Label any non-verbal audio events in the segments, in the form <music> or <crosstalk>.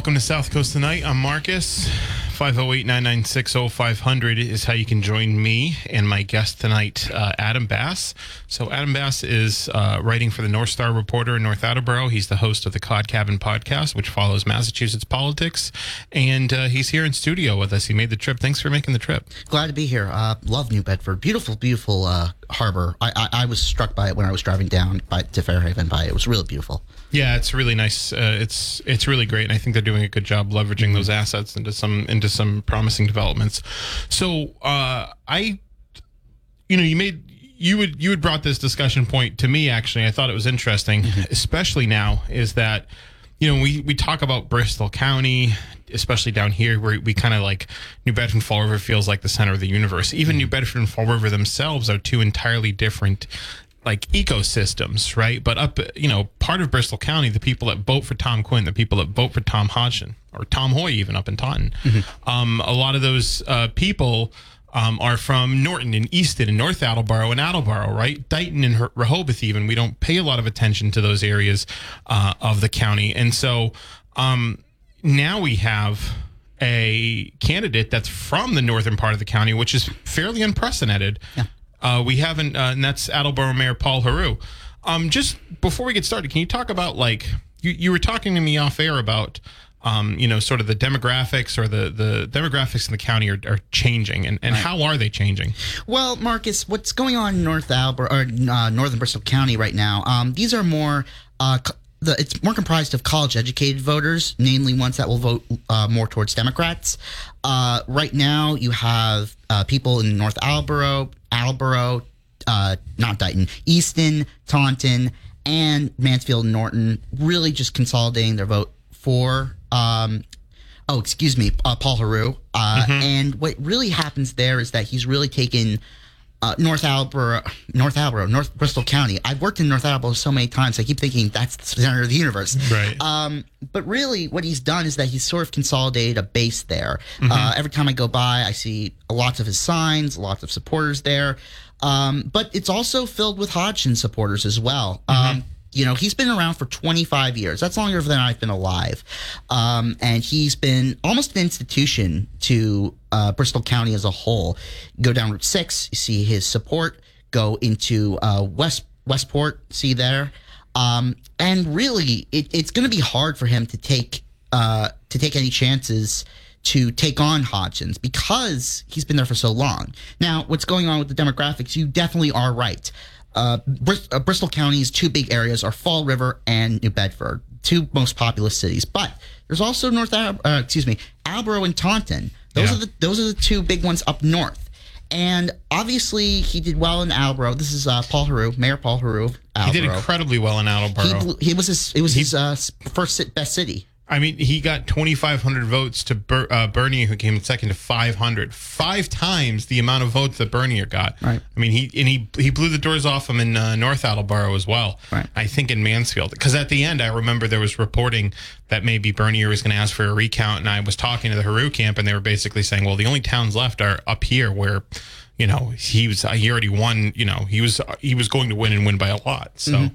Welcome to South Coast Tonight. I'm Marcus. 508 996 0500 is how you can join me and my guest tonight, uh, Adam Bass. So, Adam Bass is uh, writing for the North Star Reporter in North Attleboro. He's the host of the Cod Cabin podcast, which follows Massachusetts politics. And uh, he's here in studio with us. He made the trip. Thanks for making the trip. Glad to be here. Uh, love New Bedford. Beautiful, beautiful uh, harbor. I, I, I was struck by it when I was driving down by, to Fairhaven by it. was really beautiful. Yeah, it's really nice. Uh, it's it's really great, and I think they're doing a good job leveraging those assets into some into some promising developments. So uh, I, you know, you made you would you had brought this discussion point to me. Actually, I thought it was interesting, especially now is that you know we we talk about Bristol County, especially down here where we kind of like New Bedford and Fall River feels like the center of the universe. Even New Bedford and Fall River themselves are two entirely different like ecosystems, right? But up, you know, part of Bristol County, the people that vote for Tom Quinn, the people that vote for Tom Hodgson or Tom Hoy, even up in Taunton, um, a lot of those uh, people um, are from Norton and Easton and North Attleboro and Attleboro, right? Dighton and Rehoboth, even. We don't pay a lot of attention to those areas uh, of the county. And so um, now we have a candidate that's from the northern part of the county, which is fairly unprecedented. Uh, we haven't, uh, and that's Attleboro Mayor Paul Heroux. Um, just before we get started, can you talk about like you, you were talking to me off air about um, you know sort of the demographics or the the demographics in the county are, are changing, and, and how are they changing? Well, Marcus, what's going on in North Attleboro or uh, Northern Bristol County right now? Um, these are more. Uh, the, it's more comprised of college-educated voters, namely ones that will vote uh, more towards Democrats. Uh, right now, you have uh, people in North Attleboro, Attleboro, uh, not Dighton, Easton, Taunton, and Mansfield Norton really just consolidating their vote for um, oh, excuse me, uh, Paul Heroux. Uh, And what really happens there is that he's really taken uh, North Attleboro, North Attleboro, North Bristol County. I've worked in North Attleboro so many times, I keep thinking that's the center of the universe. Right. Um, but really, what he's done is that he's sort of consolidated a base there. Mm-hmm. Uh, every time I go by, I see lots of his signs, lots of supporters there. Um, but it's also filled with Hodgson supporters as well. Mm-hmm. Um, you know, he's been around for 25 years. That's longer than I've been alive. Um, and he's been almost an institution to uh, Bristol County as a whole. Go down Route 6, you see his support. Go into uh, West Westport, see there. Um, and really, it, it's going to be hard for him to take uh, to take any chances to take on Hodgson because he's been there for so long. Now, what's going on with the demographics? You definitely are right. Uh, uh, Bristol County's two big areas are Fall River and New Bedford, two most populous cities. But there's also North, Al- uh, excuse me, Attleboro and Taunton. Those Yeah. are the those are the two big ones up north. And obviously, he did well in Attleboro. This is uh, Paul Heroux, Mayor Paul Heroux. He did incredibly well in Attleboro. He, blew- he was his. It was his uh, first best city. I mean, he got 2,500 votes to Ber- uh, Bernier, who came in second to 500. Five times the amount of votes that Bernier got. Right. I mean, he and he he blew the doors off him in uh, North Attleboro as well. Right. I think in Mansfield, because at the end, I remember there was reporting that maybe Bernier was going to ask for a recount, and I was talking to the Heroux camp, and they were basically saying, "Well, the only towns left are up here where." You know, he was he already won. You know, he was he was going to win and win by a lot. So,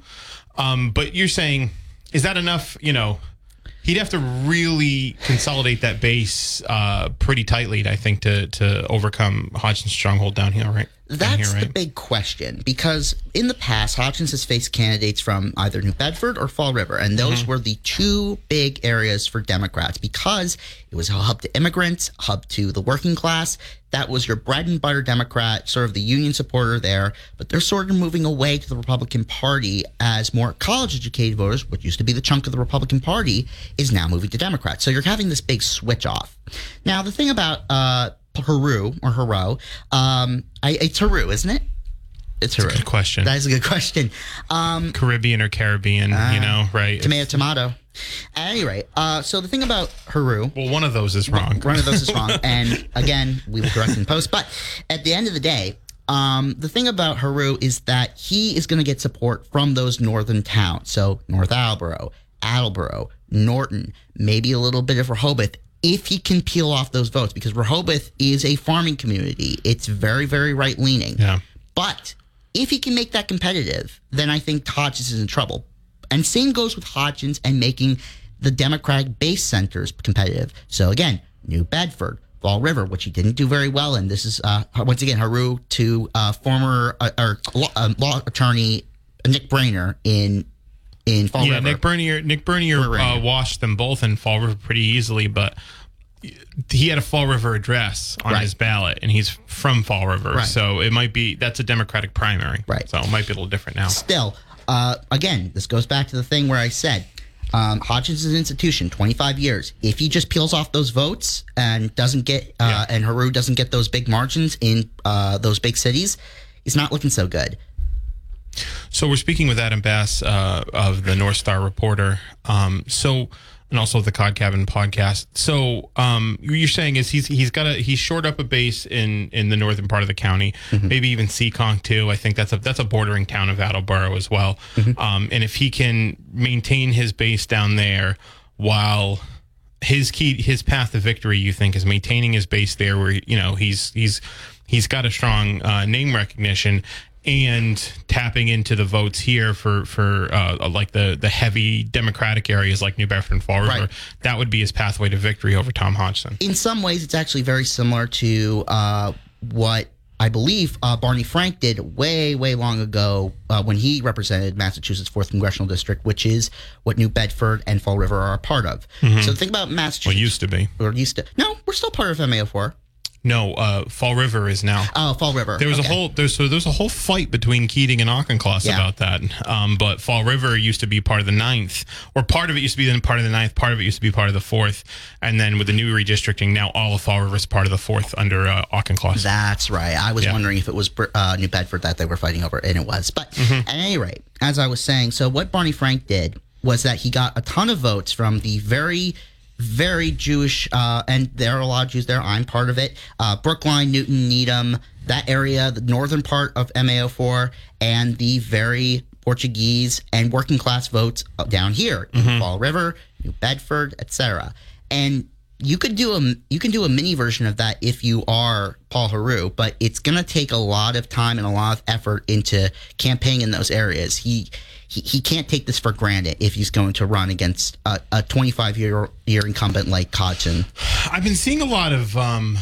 um, but you're saying, is that enough? You know, He'd have to really consolidate that base uh, pretty tightly, I think, to to overcome Hodgson's stronghold down here, right? That's here, the big question because in the past, Hodgson has faced candidates from either New Bedford or Fall River, and those Mm-hmm. were the two big areas for Democrats because it was a hub to immigrants, hub to the working class. That was your bread and butter Democrat, sort of the union supporter there. But they're sort of moving away to the Republican Party as more college educated voters, which used to be the chunk of the Republican Party, is now moving to Democrats. So you're having this big switch off. Now, the thing about uh, Haru or Haro, um, I, it's Haru, isn't it? It's Haru. Good question. That is a good question. Um, Caribbean or Caribbean, you know, right? tomato, tomato. At any rate, uh, so the thing about Heroux, Well, one of those is wrong. one of those is wrong. <laughs> And again, we will correct in post. But at the end of the day, um, the thing about Heroux is that he is going to get support from those northern towns. So North Attleboro, Attleboro, Norton, maybe a little bit of Rehoboth. If he can peel off those votes, because Rehoboth is a farming community, it's very, very right leaning. Yeah. But if he can make that competitive, then I think Hodgson is in trouble. And same goes with Hodgson and making the Democratic base centers competitive. So again, New Bedford, Fall River, which he didn't do very well in. This is uh, once again Heroux to uh, former uh, or law, uh, law attorney Nick Bernier in in Fall Yeah, River. Nick Bernier. Nick Bernier uh, washed them both in Fall River pretty easily, but he had a Fall River address on Right. his ballot, and he's from Fall River, Right. so it might be that's a Democratic primary, Right. So it might be a little different now. Still, uh, again, this goes back to the thing where I said um, Hodgson institution, 25 years. If he just peels off those votes and doesn't get, uh, and Heroux doesn't get those big margins in uh, those big cities, he's not looking so good. So we're speaking with Adam Bass uh, of the North Star Reporter. Um, so and also the Cod Cabin podcast. So um, you're saying is he's he's got a he's shored up a base in in the northern part of the county, maybe even Seekonk too. I think that's a that's a bordering town of Attleboro as well. Um, and if he can maintain his base down there while his key his path to victory you think is maintaining his base there where you know he's he's he's got a strong uh, name recognition and tapping into the votes here for for uh, like the the heavy democratic areas like New Bedford and Fall River Right. that would be his pathway to victory over Tom Hodgson In some ways, it's actually very similar to uh, what I believe uh, Barney Frank did way, way long ago uh, when he represented Massachusetts' 4th Congressional District, which is what New Bedford and Fall River are a part of. So think about Massachusetts. well used to be or used to. No, we're still part of MAO4. No uh, Fall River is now Oh, Fall River. There was Okay. a whole there's so there's a whole fight between Keating and Auchincloss Yeah. about that. Um, but Fall River used to be part of the ninth, or part of it used to be then part of the ninth, part of it used to be part of the fourth, and then with the new redistricting, now all of Fall River is part of the fourth under uh, Auchincloss. That's right. I was Yeah. wondering if it was uh, New Bedford that they were fighting over, and it was. But Mm-hmm. at any rate, as I was saying, so what Barney Frank did was that he got a ton of votes from the very, very Jewish, uh, and there are a lot of Jews there. I'm part of it. Uh, Brookline, Newton, Needham, that area, the northern part of MAO4, and the very Portuguese and working class votes down here in Fall River, New Bedford, etc. And you could do a you can do a mini version of that if you are Paul Heroux, but it's gonna take a lot of time and a lot of effort into campaigning in those areas. He he, he can't take this for granted if he's going to run against a, a 25 year year incumbent like Cotton. I've been seeing a lot of um,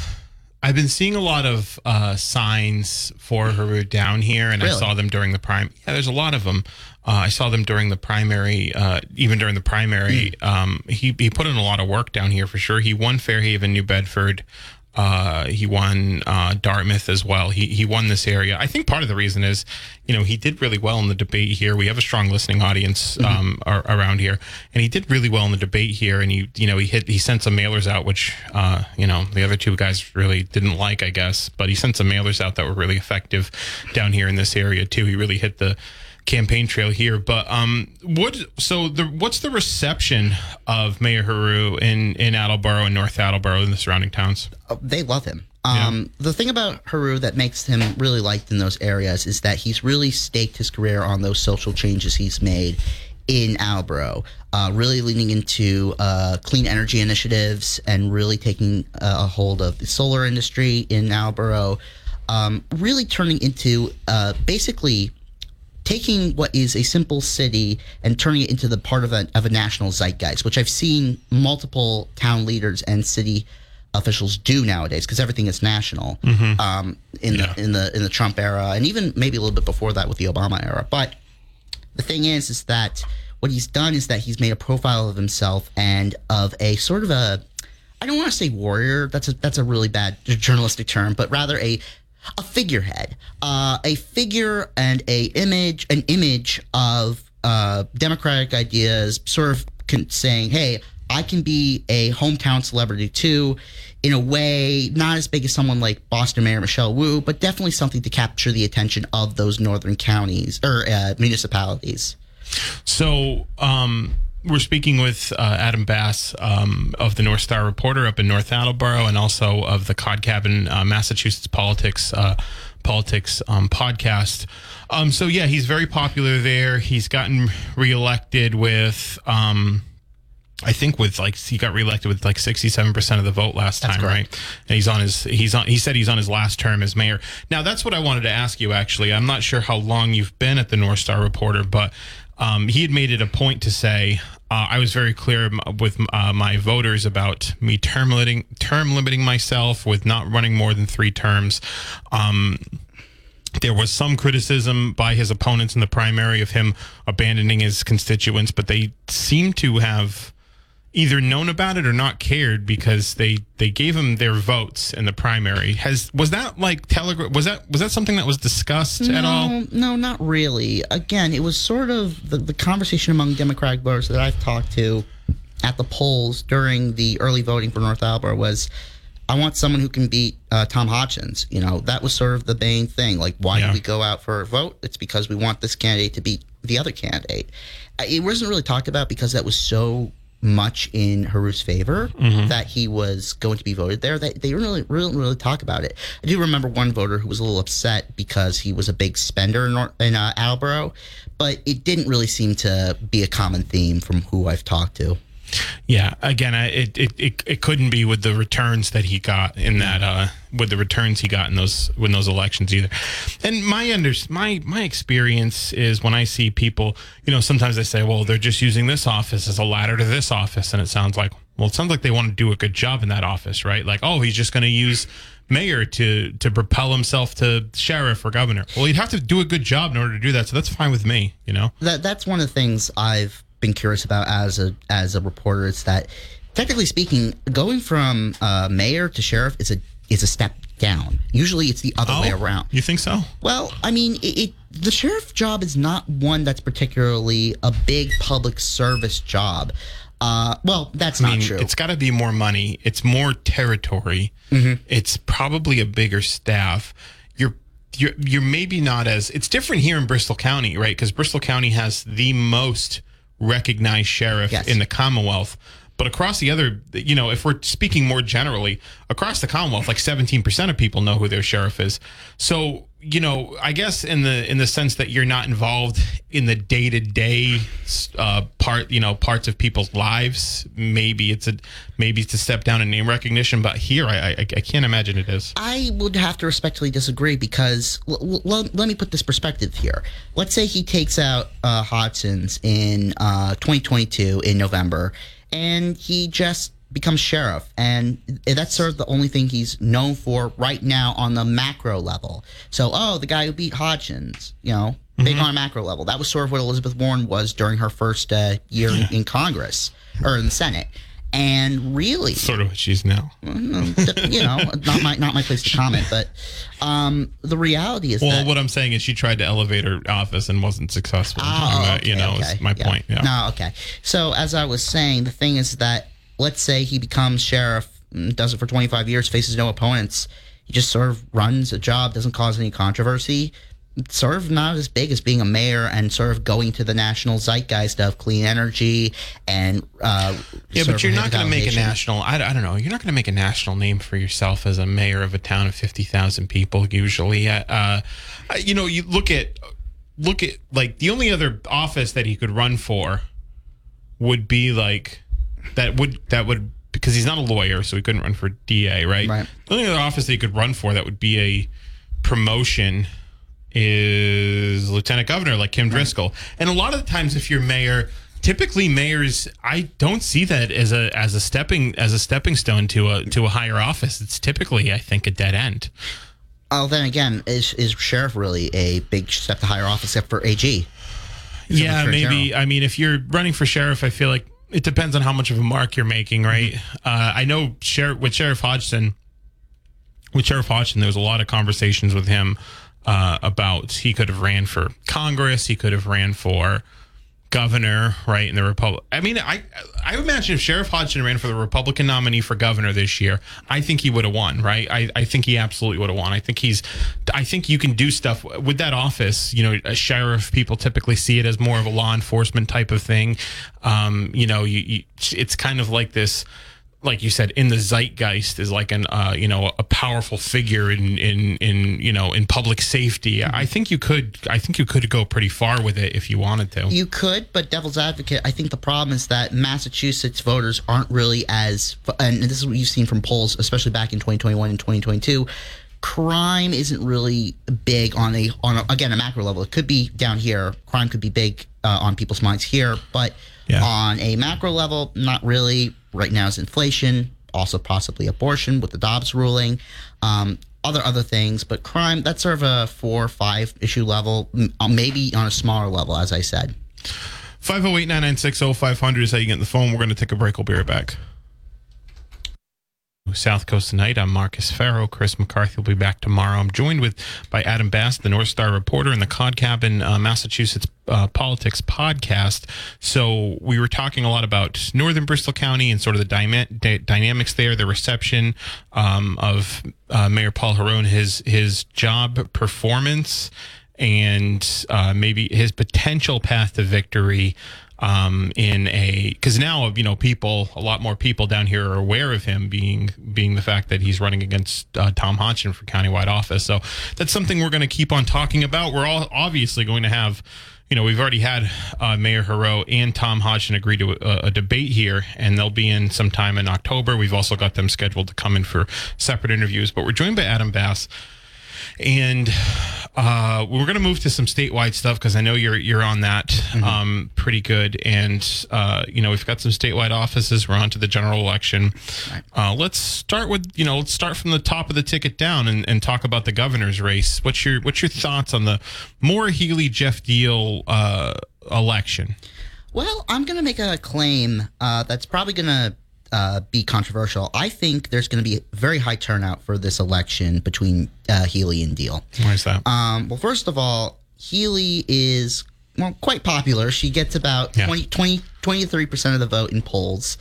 I've been seeing a lot of uh, signs for Heroux down here, and I saw them during the prime. Yeah, there's a lot of them. Uh, I saw them during the primary, uh, even during the primary. Um, he he put in a lot of work down here for sure. He won Fairhaven, New Bedford. Uh, he won uh, Dartmouth as well. He he won this area. I think part of the reason is, you know, he did really well in the debate here. We have a strong listening audience um, ar- around here, and he did really well in the debate here. And he you know he hit he sent some mailers out, which uh, you know the other two guys really didn't like, I guess. But he sent some mailers out that were really effective down here in this area too. He really hit the campaign trail here. But um, what? So the what's the reception of Mayor Heroux in in Attleboro and North Attleboro and the surrounding towns? Uh, They love him. Um, The thing about Heroux that makes him really liked in those areas is that he's really staked his career on those social changes he's made in Attleboro, uh, really leaning into uh, clean energy initiatives and really taking uh, a hold of the solar industry in Attleboro, um, really turning into uh, basically taking what is a simple city and turning it into the part of a, of a national zeitgeist, which I've seen multiple town leaders and city officials do nowadays because everything is national um, in Yeah. the in the in the Trump era and even maybe a little bit before that with the Obama era. But the thing is, is that what he's done is that he's made a profile of himself and of a sort of a I don't want to say warrior. That's a that's a really bad journalistic term, but rather a a figurehead, uh, a figure and a image, an image of uh, democratic ideas, sort of con- saying, "Hey, I can be a hometown celebrity too, in a way, not as big as someone like Boston Mayor Michelle Wu, but definitely something to capture the attention of those northern counties or uh, municipalities. So, um, we're speaking with uh, Adam Bass um, of the North Star Reporter up in North Attleboro, and also of the Cod Cabin uh, Massachusetts Politics uh, Politics um, podcast. Um, so yeah, he's very popular there. He's gotten reelected with. Um, I think with like he got reelected with like sixty seven percent of the vote last time, right? And he's on his he's on he said he's on his last term as mayor. Now that's what I wanted to ask you. Actually, I'm not sure how long you've been at the North Star Reporter, but um, he had made it a point to say uh, I was very clear with uh, my voters about me term limiting term limiting myself with not running more than three terms. Um, there was some criticism by his opponents in the primary of him abandoning his constituents, but they seem to have either known about it or not cared because they they gave him their votes in the primary. Has was that like telegram? Was that was that something that was discussed at all? No, no, not really. Again, it was sort of the, the conversation among Democratic voters that I've talked to at the polls during the early voting for North Alabama was, I want someone who can beat uh, Tom Hodgson. You know, that was sort of the main thing. Like, why Yeah. do we go out for a vote? It's because we want this candidate to beat the other candidate. It wasn't really talked about because that was so much in Heroux's favor that he was going to be voted there. They, they didn't really, really, really talk about it. I do remember one voter who was a little upset because he was a big spender in, in uh, Attleboro, but it didn't really seem to be a common theme from who I've talked to. Yeah, again, I, it, it it it couldn't be with the returns that he got in that uh with the returns he got in those in those elections either. And my under my my experience is when I see people, you know, sometimes they say, well, they're just using this office as a ladder to this office, and it sounds like, well, it sounds like they want to do a good job in that office, right? Like, oh, he's just going to use mayor to to propel himself to sheriff or governor. Well, he'd have to do a good job in order to do that, so that's fine with me, you know. that that's one of the things I've been curious about as a as a reporter. Is that technically speaking, going from uh, mayor to sheriff is a is a step down. Usually, it's the other way around. You think so? Well, I mean, it, it the sheriff job is not one that's particularly a big public service job. Uh, well, that's I not mean, true. it's got to be more money. It's more territory. It's probably a bigger staff. You're you're you're maybe not as. It's different here in Bristol County, right? Because Bristol County has the most recognized sheriff Yes. in the Commonwealth. But across the other, you know, if we're speaking more generally, across the Commonwealth, like 17% of people know who their sheriff is. So, you know, I guess in the in the sense that you're not involved in the day to day part, you know, parts of people's lives, maybe it's a maybe it's a step down in name recognition. But here, I I, I can't imagine it is. I would have to respectfully disagree because l- l- let me put this perspective here. Let's say he takes out uh, Hodgson's in uh, 2022 in November, and he just becomes sheriff, and that's sort of the only thing he's known for right now on the macro level. So, oh, the guy who beat Hodgson, you know, big on a macro level. That was sort of what Elizabeth Warren was during her first uh, year in, in Congress or in the Senate. And really, Sort of what she's now. you know, not my not my place to comment, but um, the reality is Well, that what I'm saying is she tried to elevate her office and wasn't successful. Oh, doing that, you know, okay, is my yeah. point. Yeah. No, okay. So as I was saying, the thing is that let's say he becomes sheriff, mm, does it for 25 years, faces no opponents, he just sort of runs a job, doesn't cause any controversy. Sort of not as big as being a mayor and sort of going to the national zeitgeist of clean energy and uh, Yeah, but you're not going to make a national. I, I don't know. You're not going to make a national name for yourself as a mayor of a town of fifty thousand people. Usually, uh, uh, you know, you look at look at like the only other office that he could run for would be like that would that would because he's not a lawyer, so he couldn't run for DA, right? Right. The only other office that he could run for that would be a promotion is lieutenant governor like Kim Driscoll. And a lot of the times if you're mayor, typically mayors I don't see that as a as a stepping as a stepping stone to a to a higher office. It's typically I think a dead end. Oh, then again, is is sheriff really a big step to higher office except for AG? yeah, maybe. General. I mean, if you're running for sheriff, I feel like it depends on how much of a mark you're making, right? Uh, I know sheriff with Sheriff Hodgson. With Sheriff Hodgson, there was a lot of conversations with him uh, about he could have ran for Congress, he could have ran for governor, right, in the Republic. I mean, I I imagine if Sheriff Hodgson ran for the Republican nominee for governor this year, I think he would have won, right? I, I think he absolutely would have won. I think he's, I think you can do stuff with that office. You know, a sheriff, people typically see it as more of a law enforcement type of thing. Um, you know, you, you it's kind of like this like you said, in the zeitgeist is like an uh, you know a powerful figure in in in you know in public safety. Mm-hmm. I think you could I think you could go pretty far with it if you wanted to. You could, but devil's advocate, I think the problem is that Massachusetts voters aren't really as and this is what you've seen from polls, especially back in 2021 and 2022 crime isn't really big on a on a, again a macro level. It could be down here. Crime could be big uh, on people's minds here, but yeah. on a macro level, not really right now is inflation, also possibly abortion with the Dobbs ruling, um, other other things. But crime, that's sort of a four or five issue level, uh, maybe on a smaller level, as I said. 508 996 0500 is how you get in the phone. We're going to take a break. We'll be right back. South Coast tonight. I'm Marcus Farrow. Chris McCarthy will be back tomorrow. I'm joined with by Adam Bass, the North Star reporter and the Cod Cabin uh, Massachusetts uh, politics podcast. So we were talking a lot about Northern Bristol County and sort of the dy- dynamics there, the reception um, of uh, Mayor Paul Heroux, his his job performance, and uh, maybe his potential path to victory um, in a because now you know people a lot more people down here are aware of him being being the fact that he's running against uh, Tom Hodgson for countywide office. So that's something we're going to keep on talking about. We're all obviously going to have. You know, we've already had uh, Mayor Heroux and Tom Hodgson agree to a, a, debate here, and they'll be in sometime in October. We've also got them scheduled to come in for separate interviews. But we're joined by Adam Bass, and uh, we're going to move to some statewide stuff because I know you're you're on that mm-hmm. um, pretty good, and uh, you know we've got some statewide offices. We're on to the general election. Right. Uh, let's start with you know let's start from the top of the ticket down and, and talk about the governor's race. What's your what's your thoughts on the Maura Healey Geoff Diehl uh, election? Well, I'm going to make a claim uh, that's probably going to uh, be controversial. I think there's going to be a very high turnout for this election between uh, Healey and Diehl. Why is that? Um, well, first of all, Healey is well quite popular. She gets about yeah. 20, 20, 23% of the vote in polls.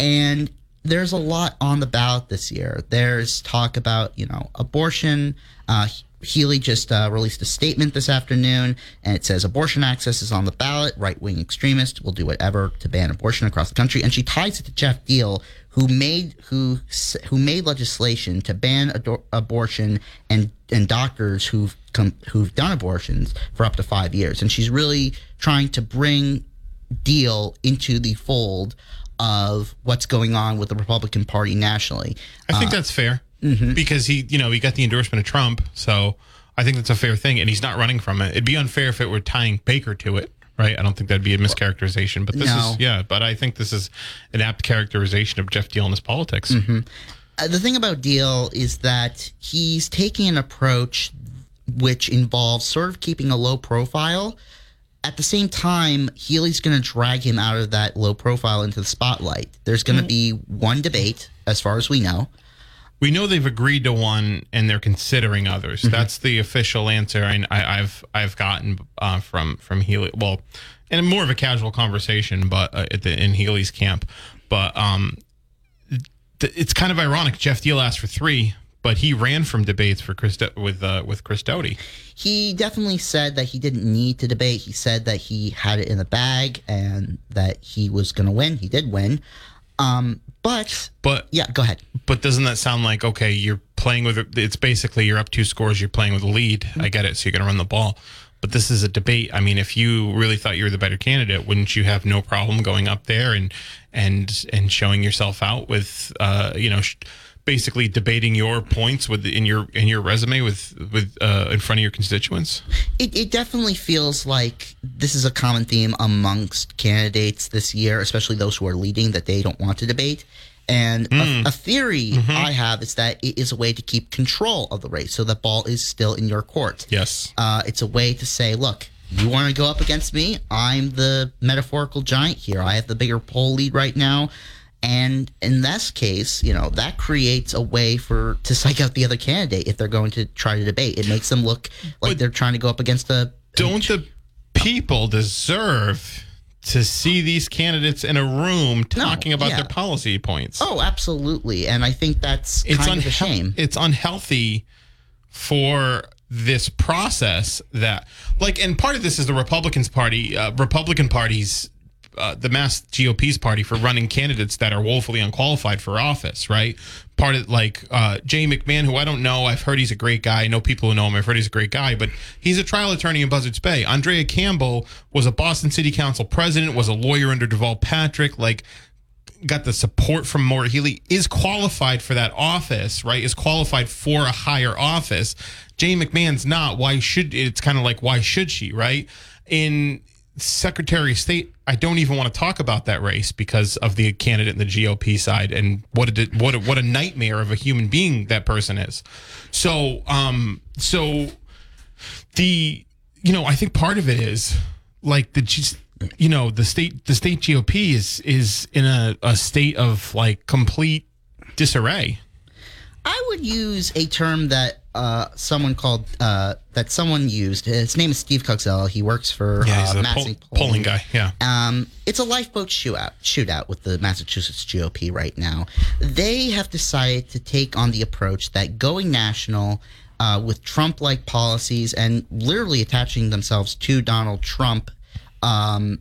And there's a lot on the ballot this year. There's talk about, you know, abortion, uh, Healey just uh, released a statement this afternoon, and it says abortion access is on the ballot. Right wing extremists will do whatever to ban abortion across the country, and she ties it to Geoff Diehl, who made who who made legislation to ban ador- abortion and and doctors who've come, who've done abortions for up to five years, and she's really trying to bring Diehl into the fold of what's going on with the Republican Party nationally. I think uh, that's fair mm-hmm. because he, you know, he got the endorsement of Trump. So I think that's a fair thing, and he's not running from it. It'd be unfair if it were tying Baker to it, right? I don't think that'd be a mischaracterization. But this no. is, yeah. But I think this is an apt characterization of Geoff Diehl and his politics. Mm-hmm. Uh, the thing about Diehl is that he's taking an approach which involves sort of keeping a low profile. At the same time, Healey's going to drag him out of that low profile into the spotlight. There's going to mm-hmm. be one debate, as far as we know we know they've agreed to one and they're considering others. Mm-hmm. That's the official answer I, have I've gotten uh, from from Healey. Well, and more of a casual conversation, but uh, at the, in Healey's camp. But um, th- it's kind of ironic. Geoff Diehl asked for three, but he ran from debates for Chris with uh, with Chris Doughty. He definitely said that he didn't need to debate. He said that he had it in the bag and that he was going to win. He did win. Um, but but yeah, go ahead. But doesn't that sound like okay? You're playing with it's basically you're up two scores. You're playing with a lead. Mm-hmm. I get it. So you're going to run the ball. But this is a debate. I mean, if you really thought you were the better candidate, wouldn't you have no problem going up there and and and showing yourself out with uh, you know? Sh- basically debating your points with in your in your resume with with uh, in front of your constituents? It, it definitely feels like this is a common theme amongst candidates this year, especially those who are leading that they don't want to debate. And mm. a, a, theory mm-hmm. I have is that it is a way to keep control of the race, so the ball is still in your court. Yes, uh, it's a way to say, look, you want to go up against me? I'm the metaphorical giant here. I have the bigger poll lead right now. And in this case, you know, that creates a way for to psych out the other candidate if they're going to try to debate. It makes them look like but they're trying to go up against a. Don't the people deserve to see these candidates in a room talking about yeah. their policy points. Oh, absolutely. And I think that's it's kind of a shame. It's unhealthy for this process that like and part of this is the Republicans party uh, Republican parties uh, the mass GOP's party for running candidates that are woefully unqualified for office, right? Part of like uh, Jay McMahon, who I don't know. I've heard he's a great guy. I know people who know him. I've heard he's a great guy, but he's a trial attorney in Buzzards Bay. Andrea Campbell was a Boston City Council president, was a lawyer under Deval Patrick. Like got the support from Maura Healey, is qualified for that office, right? Is qualified for a higher office. Jay McMahon's not. Why should it's kind of like why should she, right? In Secretary of State, I don't even want to talk about that race because of the candidate in the GOP side and what a what a, what a nightmare of a human being that person is. So, um, so the you know I think part of it is like the just you know the state the state GOP is is in a, a state of like complete disarray. I would use a term that uh, someone called uh, that someone used. His name is Steve Koczela. He works for Yeah, he's uh, a poll, polling guy. Yeah. Um, it's a lifeboat shootout shootout with the Massachusetts GOP right now. They have decided to take on the approach that going national uh, with Trump-like policies and literally attaching themselves to Donald Trump um,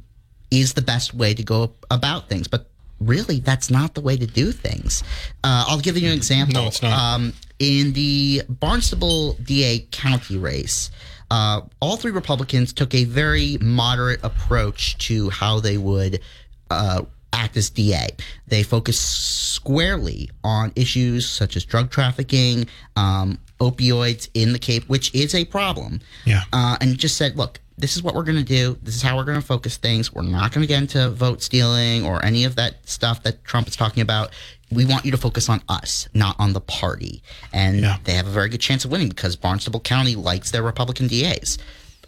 is the best way to go about things. But really, that's not the way to do things. Uh, I'll give you an example. No, it's not. Um, in the Barnstable DA county race, uh, all three Republicans took a very moderate approach to how they would uh, act as DA. They focused squarely on issues such as drug trafficking, um, opioids in the Cape, which is a problem. Yeah. Uh, and just said, look, this is what we're going to do. This is how we're going to focus things. We're not going to get into vote stealing or any of that stuff that Trump is talking about. We want you to focus on us, not on the party. And Yeah. they have a very good chance of winning because Barnstable County likes their Republican DAs.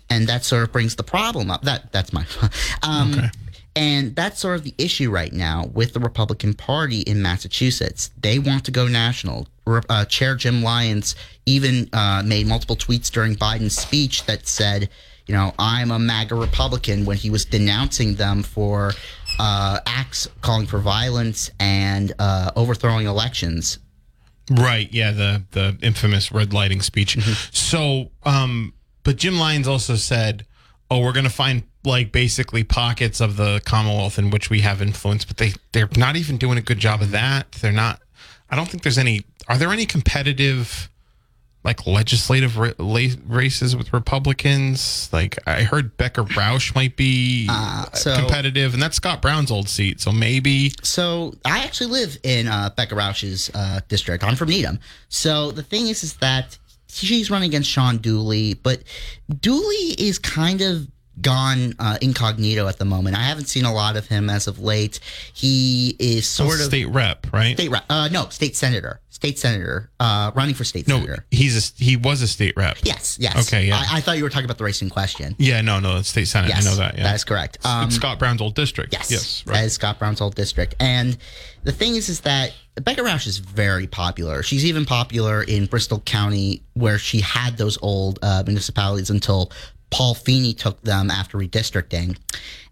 And that sort of brings the problem up. That that's my <laughs> um, Okay. and that's sort of the issue right now with the Republican Party in Massachusetts. They want to go national. Uh, Chair Jim Lyons even uh, made multiple tweets during Biden's speech that said, you know, I'm a MAGA Republican when he was denouncing them for uh, acts calling for violence and uh, overthrowing elections. Right. Yeah. The the infamous red lighting speech. Mm-hmm. So, um, but Jim Lyons also said, "Oh, we're going to find like basically pockets of the Commonwealth in which we have influence, but they they're not even doing a good job of that. They're not. I don't think there's any. Are there any competitive?" Like legislative ra- races with Republicans, like I heard Becca Rausch might be Uh, so- competitive, and that's Scott Brown's old seat. So maybe So I actually live in uh, Becca Rausch's uh, district. I'm from Needham. So the thing is, is that she's running against Shawn Dooley, but Dooley is kind of gone uh, incognito at the moment. I haven't seen a lot of him as of late. He is sort of state rep, right? state rep. Uh, no, state senator. State senator. Uh, running for state no, senator. he's a he was a state rep. Yes, yes. Okay, yeah. I, I thought you were talking about the race in question. Yeah, no, no, state senate. Yes, I know that. Yeah, that is correct. Um, it's Scott Brown's old district. Yes, yes, that right. is Scott Brown's old district. And the thing is, is that Becca Rausch is very popular. She's even popular in Bristol County, where she had those old uh, municipalities until Paul Feeney took them after redistricting.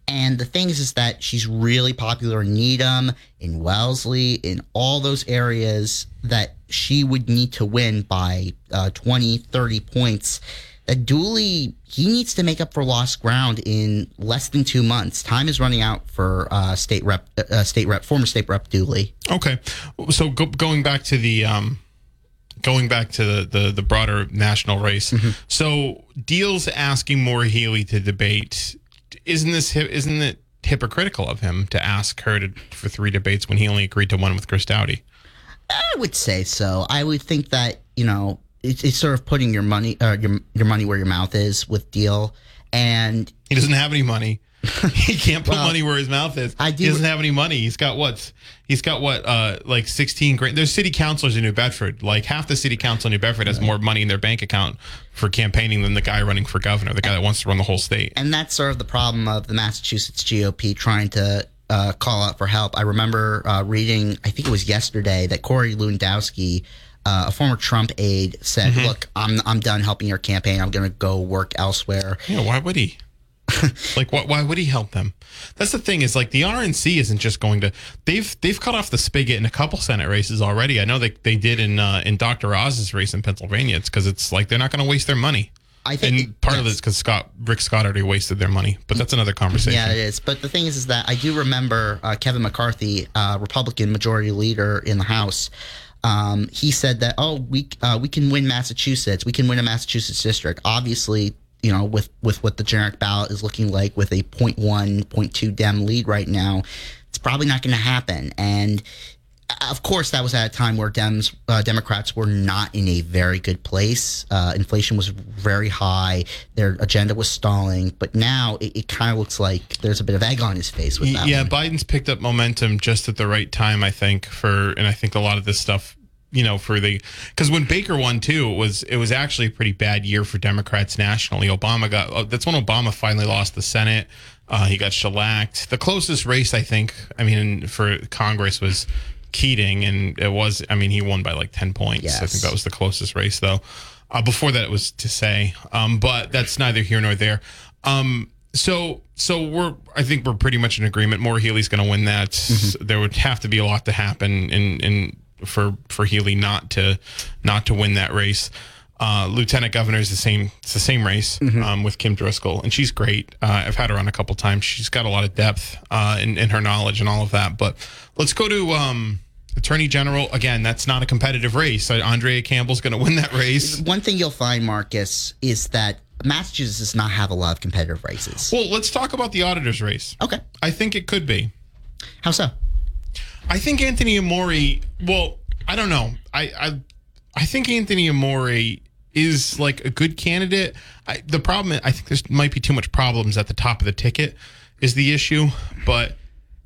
And the thing is, is that she's really popular in Needham, in Wellesley, in all those areas that she would need to win by uh, 20, 30 points that Dooley he needs to make up for lost ground in less than two months. Time is running out for uh, state rep, uh, state rep, former state rep Dooley. Okay, so go, going back to the um, going back to the the, the broader national race. Mm-hmm. So Diehl's asking Maura Healey to debate. Isn't this isn't it hypocritical of him to ask her to, for three debates when he only agreed to one with Chris Doughty? I would say so. I would think that you know it's, it's sort of putting your money uh, your your money where your mouth is with Diehl, and He doesn't have any money. <laughs> he can't put Well, money where his mouth is. I do- he doesn't have any money. He's got what? He's got what? Uh, like sixteen grand. There's city councilors in New Bedford. Like half the city council in New Bedford has more money in their bank account for campaigning than the guy running for governor, the guy that wants to run the whole state. and that's sort of the problem of the Massachusetts GOP trying to uh, call out for help. I remember uh, reading, I think it was yesterday, that Corey Lewandowski, uh, a former Trump aide, said, "Look, I'm I'm done helping your campaign. I'm going to go work elsewhere." Yeah, why would he? <laughs> like, why, why would he help them? That's the thing is like the RNC isn't just going to. They've they've cut off the spigot in a couple Senate races already. I know they they did in uh, in Dr. Oz's race in Pennsylvania. It's because it's like they're not going to waste their money. I think and part of yes. it's because Scott Rick Scott already wasted their money, but that's another conversation. Yeah, it is. But the thing is, is that I do remember uh, Kevin McCarthy, uh, Republican Majority Leader in the House. Um, he said that oh we uh, we can win Massachusetts, we can win a Massachusetts district. Obviously, you know with with what the generic ballot is looking like with a 0.1, 0.2 Dem lead right now, it's probably not going to happen. And uh, of course, that was at a time where Dems, uh, Democrats were not in a very good place. Uh, inflation was very high. Their agenda was stalling. But now it, it kind of looks like there's a bit of egg on his face with that. yeah, one. Biden's picked up momentum just at the right time, I think, for and I think a lot of this stuff, you know, for the because when Baker won too, it was it was actually a pretty bad year for Democrats nationally. Obama got oh, that's when Obama finally lost the Senate. Uh, he got shellacked. The closest race, I think, I mean, for Congress was Keating, and it was, I mean, he won by like ten points. I think that was the closest race, though. Uh, before that, it was to say, um, but that's neither here nor there. Um, so, so we're, I think we're pretty much in agreement. Maura Healey's going to win that. There would have to be a lot to happen in, in for for Healy not to not to win that race. Uh, Lieutenant Governor is the same. It's the same race um, with Kim Driscoll, and she's great. Uh, I've had her on a couple times. She's got a lot of depth uh, in, in her knowledge and all of that. But let's go to um, Attorney General again. That's not a competitive race. Uh, Andrea Campbell's going to win that race. One thing you'll find, Marcus, is that Massachusetts does not have a lot of competitive races. Well, let's talk about the auditor's race. Okay. I think it could be. How so? I think Anthony Amore. Well, I don't know. I I, I think Anthony Amore is like a good candidate. I, the problem, I think, there might be too much problems at the top of the ticket. Is the issue, but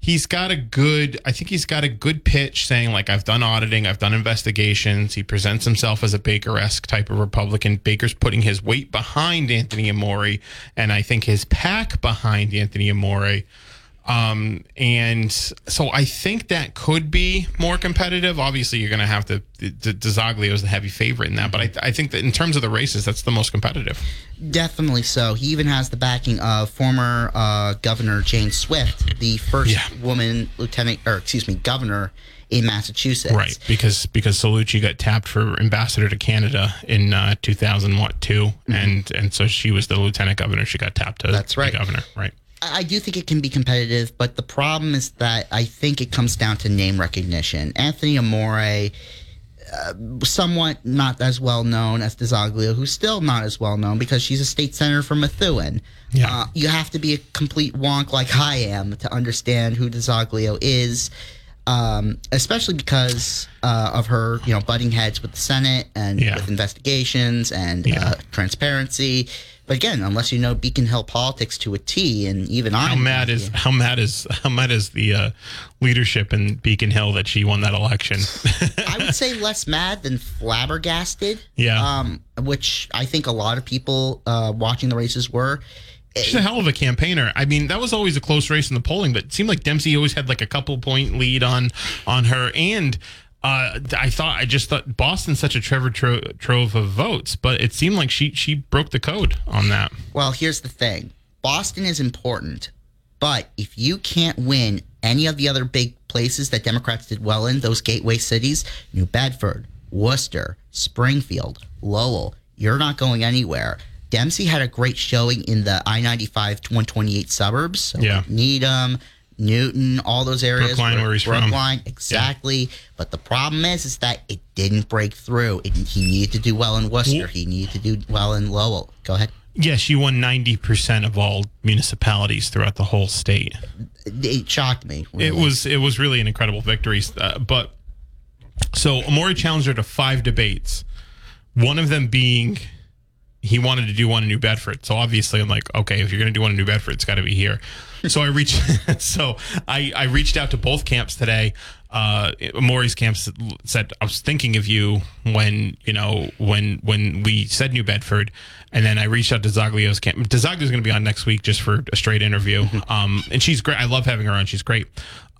he's got a good. I think he's got a good pitch, saying like I've done auditing, I've done investigations. He presents himself as a Baker-esque type of Republican. Baker's putting his weight behind Anthony Amore, and I think his PAC behind Anthony Amore. Um, and so I think that could be more competitive. Obviously, you're going to have to. D- D- is the heavy favorite in that, but I, I think that in terms of the races, that's the most competitive. Definitely so. He even has the backing of former uh, Governor Jane Swift, the first Yeah. woman lieutenant, or excuse me, governor in Massachusetts. Right, because because Cellucci got tapped for ambassador to Canada in uh, 2000 what 2 and and so she was the lieutenant governor. She got tapped to Mm-hmm. That's right. governor. Right. I do think it can be competitive, but the problem is that I think it comes down to name recognition. Anthony Amore, uh, somewhat not as well known as DiZoglio, who's still not as well known because she's a state senator from Methuen. Yeah. Uh, you have to be a complete wonk like I am to understand who DiZoglio is. Um, especially because uh, of her, you know, butting heads with the Senate and Yeah. with investigations and Yeah. uh, transparency. But again, unless you know Beacon Hill politics to a T, and even How I'm mad is how mad is how mad is the uh, leadership in Beacon Hill that she won that election? I would say <laughs> less mad than flabbergasted. Yeah. Um, which I think a lot of people uh, watching the races were. She's a hell of a campaigner. I mean, that was always a close race in the polling, but it seemed like Dempsey always had like a couple point lead on on her. And uh, I thought I just thought Boston's such a Trevor tro- trove of votes, but it seemed like she she broke the code on that. Well, here's the thing Boston is important, but if you can't win any of the other big places that Democrats did well in, those gateway cities, New Bedford, Worcester, Springfield, Lowell, you're not going anywhere. Dempsey had a great showing in the I 95 128 suburbs. So Yeah. Needham, Newton, all those areas. Brookline, where he's from. Brookline, exactly. But the problem is, is that it didn't break through. It, he needed to do well in Worcester. He needed to do well in Lowell. Go ahead. Yeah, she won ninety percent of all municipalities throughout the whole state. it shocked me. It was it was really an incredible victory. Uh, but so Amore challenged her to five debates. One of them being he wanted to do one in New Bedford. So obviously I'm like, okay, if you're gonna do one in New Bedford, it's got to be here. So I reached <laughs> so I I reached out to both camps today. Uh, Maury's camp said I was thinking of you when you know when when we said New Bedford, and then I reached out to Zaglio's camp. Zaglio's going to be on next week just for a straight interview. Um, and she's great. I love having her on. She's great.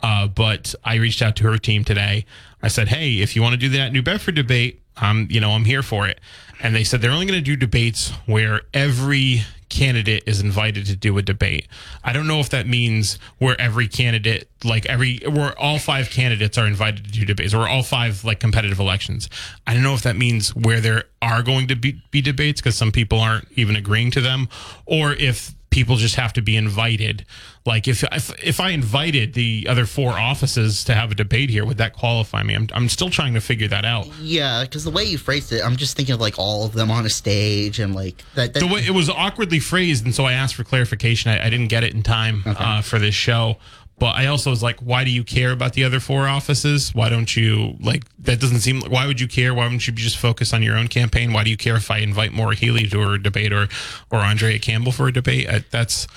Uh, but I reached out to her team today. I said, hey, if you want to do that New Bedford debate, um, you know, I'm here for it. And they said they're only going to do debates where every candidate is invited to do a debate. I don't know if that means where every candidate, like every, where all five candidates are invited to do debates, or all five like competitive elections. I don't know if that means where there are going to be, be debates because some people aren't even agreeing to them, or if people just have to be invited. Like if, if if I invited the other four offices to have a debate here, would that qualify me? I'm I'm still trying to figure that out. Yeah, because the way you phrased it, I'm just thinking of like all of them on a stage and like that. that The way it was awkwardly phrased, and so I asked for clarification. I, I didn't get it in time uh, for this show. But I also was like, why do you care about the other four offices? Why don't you like that? Doesn't seem. Why would you care? Why wouldn't you just focus on your own campaign? Why do you care if I invite Maura Healey to a debate or or Andrea Campbell for a debate? I, that's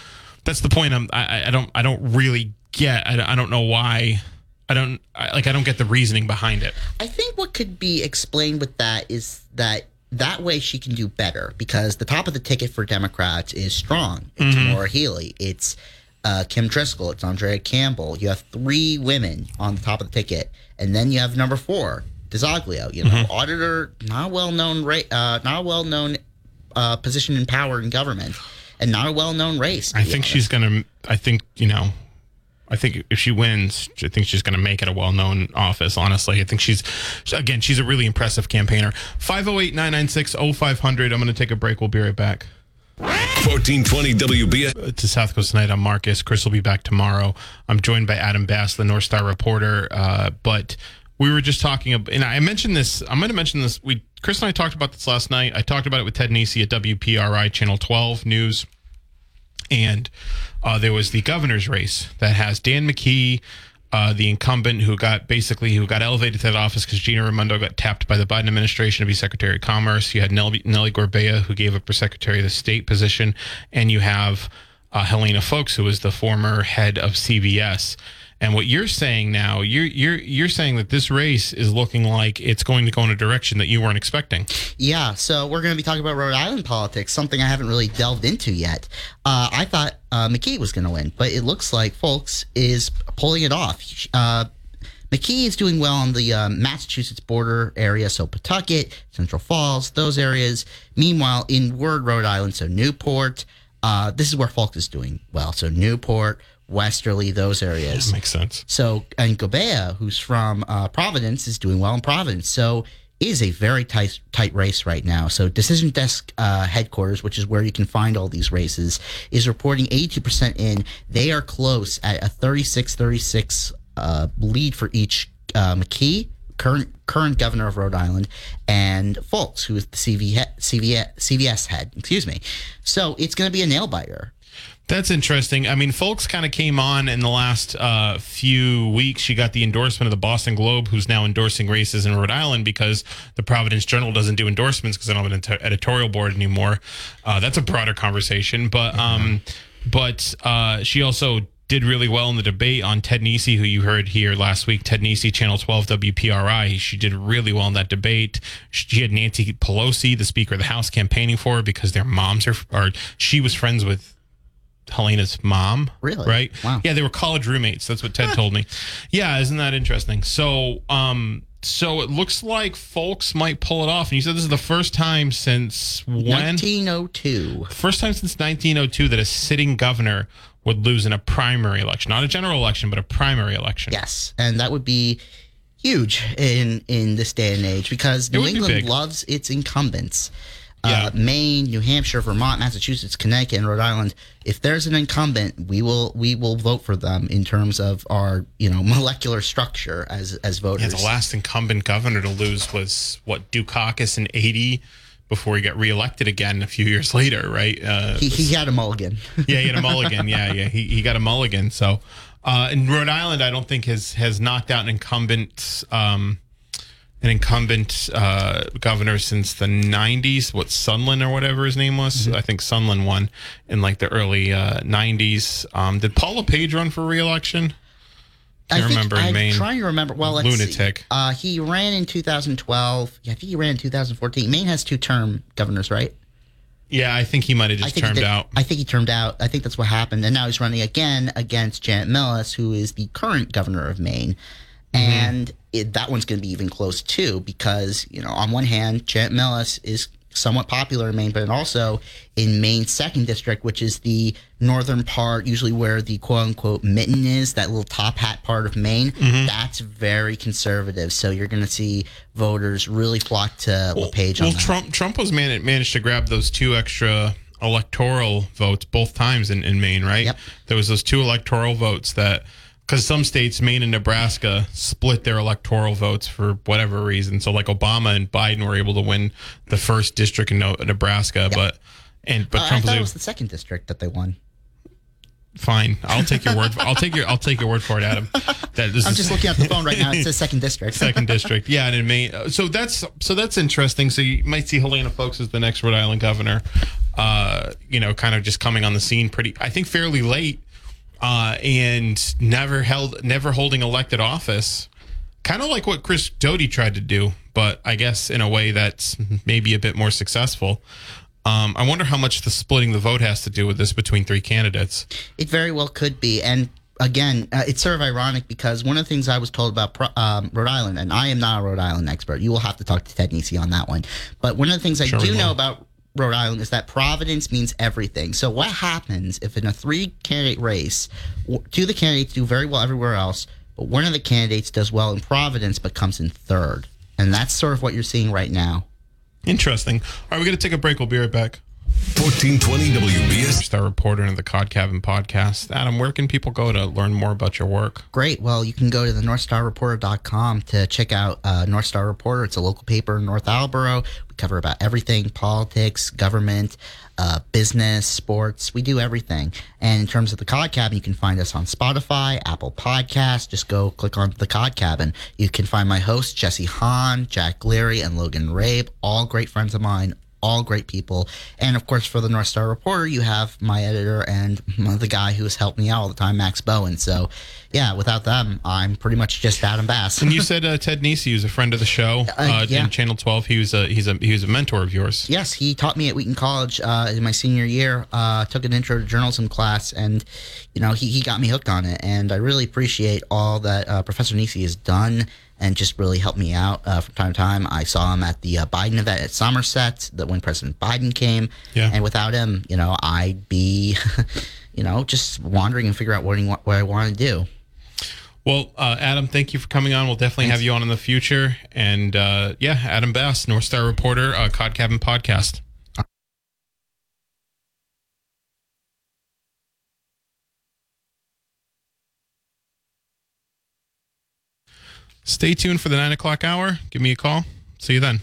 that's the point. I'm. I, I don't. I don't really get. I, I don't know why. I don't I, like. I don't get the reasoning behind it. I think what could be explained with that is that that way she can do better because the top of the ticket for Democrats is strong. It's Maura Healey. It's uh, Kim Driscoll. It's Andrea Campbell. You have three women on the top of the ticket, and then you have number four, DiZoglio. You know, auditor, not well known, uh, not a well known uh, position in power in government, and not a well known race. I think honest. she's gonna. I think you know. I think if she wins, I think she's going to make it a well-known office. Honestly, I think she's again, she's a really impressive campaigner. 508-996-0500. I'm going to take a break. We'll be right back. 1420 WBS. to South Coast Tonight. I'm Marcus. Chris will be back tomorrow. I'm joined by Adam Bass, the North Star reporter. Uh, but we were just talking about, and I mentioned this. I'm going to mention this. We Chris and I talked about this last night. I talked about it with Ted Nesi at WPRI Channel 12 News, and uh, there was the governor's race that has Dan McKee. Uh, the incumbent who got basically who got elevated to that office because Gina Raimondo got tapped by the Biden administration to be Secretary of Commerce. You had Nelly, Nellie Gorbea who gave up her Secretary of the State position, and you have uh, Helena Foulkes who was the former head of CVS. And what you're saying now, you're you're you're saying that this race is looking like it's going to go in a direction that you weren't expecting. Yeah, so we're going to be talking about Rhode Island politics, something I haven't really delved into yet. Uh, I thought uh, McKee was going to win, but it looks like Foulkes is pulling it off. Uh, McKee is doing well on the uh, Massachusetts border area, so Pawtucket, Central Falls, those areas. Meanwhile, in Word, Rhode Island, so Newport, uh, this is where Foulkes is doing well. So Newport, Westerly, those areas. Makes sense. So, and Gorbea, who's from uh, Providence, is doing well in Providence. So, it is a very tight tight race right now. So, Decision Desk uh, headquarters, which is where you can find all these races, is reporting 82% in. They are close at a 36 36 uh, lead for each uh, McKee. Current current governor of Rhode Island and Foulkes, who is the CV, CVS, CVS head. Excuse me. So it's going to be a nail biter. That's interesting. I mean, Foulkes kind of came on in the last uh, few weeks. She got the endorsement of the Boston Globe, who's now endorsing races in Rhode Island because the Providence Journal doesn't do endorsements because they don't have an ed- editorial board anymore. Uh, that's a broader conversation. But um, but uh, she also did really well in the debate on Ted Nesi, who you heard here last week. Ted Nesi, Channel 12 WPRI. She did really well in that debate. She had Nancy Pelosi, the Speaker of the House, campaigning for her because their moms are, are she was friends with Helena's mom. Really? Right? Wow. Yeah, they were college roommates. That's what Ted told me. Yeah, isn't that interesting? So, um, so it looks like Foulkes might pull it off. And you said this is the first time since when? 1902. First time since 1902 that a sitting governor would lose in a primary election, not a general election, but a primary election. Yes, and that would be huge in in this day and age because New would be England loves its incumbents. Yeah. Uh, Maine, New Hampshire, Vermont, Massachusetts, Connecticut, and Rhode Island. If there's an incumbent, we will we will vote for them in terms of our you know <laughs> molecular structure as as voters. Yeah, the last incumbent governor to lose was what Dukakis in 80 before he got reelected again a few years later, right? Uh, he, he had a mulligan. <laughs> yeah, he had a mulligan. Yeah, yeah, he, he got a mulligan. So, uh, in Rhode Island, I don't think has has knocked out an incumbent um, an incumbent uh, governor since the '90s. What Sundlun or whatever his name was? I think Sundlun won in like the early uh, '90s. Um, did Paul LePage run for reelection? I think remember in I'm Maine. trying to remember. Well, let's see. Lunatic. Uh, he ran in 2012. Yeah, I think he ran in 2014. Maine has two term governors, right? Yeah, I think he might have I just termed out. I think he termed out. I think that's what happened, and now he's running again against Janet Millis, who is the current governor of Maine. Mm-hmm. And it, that one's going to be even close too, because you know, on one hand, Janet Millis is somewhat popular in Maine, but also in Maine's second district, which is the northern part, usually where the quote unquote mitten is, that little top hat part of Maine. Mm-hmm. That's very conservative. So you're going to see voters really flock to LePage on well, that. Trump Trump was man- managed to grab those two extra electoral votes both times in, in Maine, right? Yep. There was those two electoral votes that because some states, Maine and Nebraska, split their electoral votes for whatever reason. So like Obama and Biden were able to win the first district in Nebraska, but and but Uh, Trump was it able, was the second district that they won. fine. I'll take your word. I'll take your I'll take your word for it, Adam. That this I'm is just looking at the phone right now. It says second district. second <laughs> district. Yeah, and in Maine. uh, So that's so that's interesting. So you might see Helena Foulkes as the next Rhode Island governor. Uh, you know, kind of just coming on the scene pretty. I think fairly late, uh, and never held, never holding elected office. Kind of like what Chris Doughty tried to do, but I guess in a way that's maybe a bit more successful. Um, I wonder how much the splitting the vote has to do with this between three candidates. It very well could be. And again, uh, it's sort of ironic because one of the things I was told about Pro- um, Rhode Island, and I am not a Rhode Island expert. You will have to talk to Ted Nesi on that one. But one of the things I Sure do know about Rhode Island is that Providence means everything. So what happens if in a three candidate race, two of the candidates do very well everywhere else, but one of the candidates does well in Providence but comes in third? And that's sort of what you're seeing right now. Interesting. All right, we're going to take a break. We'll be right back. 1420 WBS. Star reporter and the Cod Cabin podcast. Adam, where can people go to learn more about your work? Great. Well, you can go to the NorthStarReporter.com to check out uh, North Star Reporter. It's a local paper in North Attleboro. We cover about everything politics, government, uh, business, sports. We do everything. And in terms of the Cod Cabin, you can find us on Spotify, Apple Podcasts. Just go click on the Cod Cabin. You can find my hosts, Jesse Hahn, Jack Leary, and Logan Rabe, all great friends of mine all great people. And of course, for the North Star Reporter, you have my editor and <laughs> the guy who has helped me out all the time, Max Bowen. So, yeah, without them, I'm pretty much just Adam Bass. And you <laughs> said uh, Ted Nesi was a friend of the show uh, yeah. in Channel 12. He was a he's a he was a mentor of yours. yes, he taught me at Wheaton College uh, in my senior year. Uh, took an intro to journalism class, and you know he, he got me hooked on it. And I really appreciate all that uh, Professor Nesi has done and just really helped me out uh, from time to time. I saw him at the uh, Biden event at Somerset that when President Biden came. Yeah. And without him, you know, I'd be, <laughs> you know, just wandering and figure out what, what I want to do. Well, uh, Adam, thank you for coming on. We'll definitely have you on in the future. And uh, yeah, Adam Bass, North Star reporter, uh, Cod Cabin podcast. Stay tuned for the nine o'clock hour. Give me a call. See you then.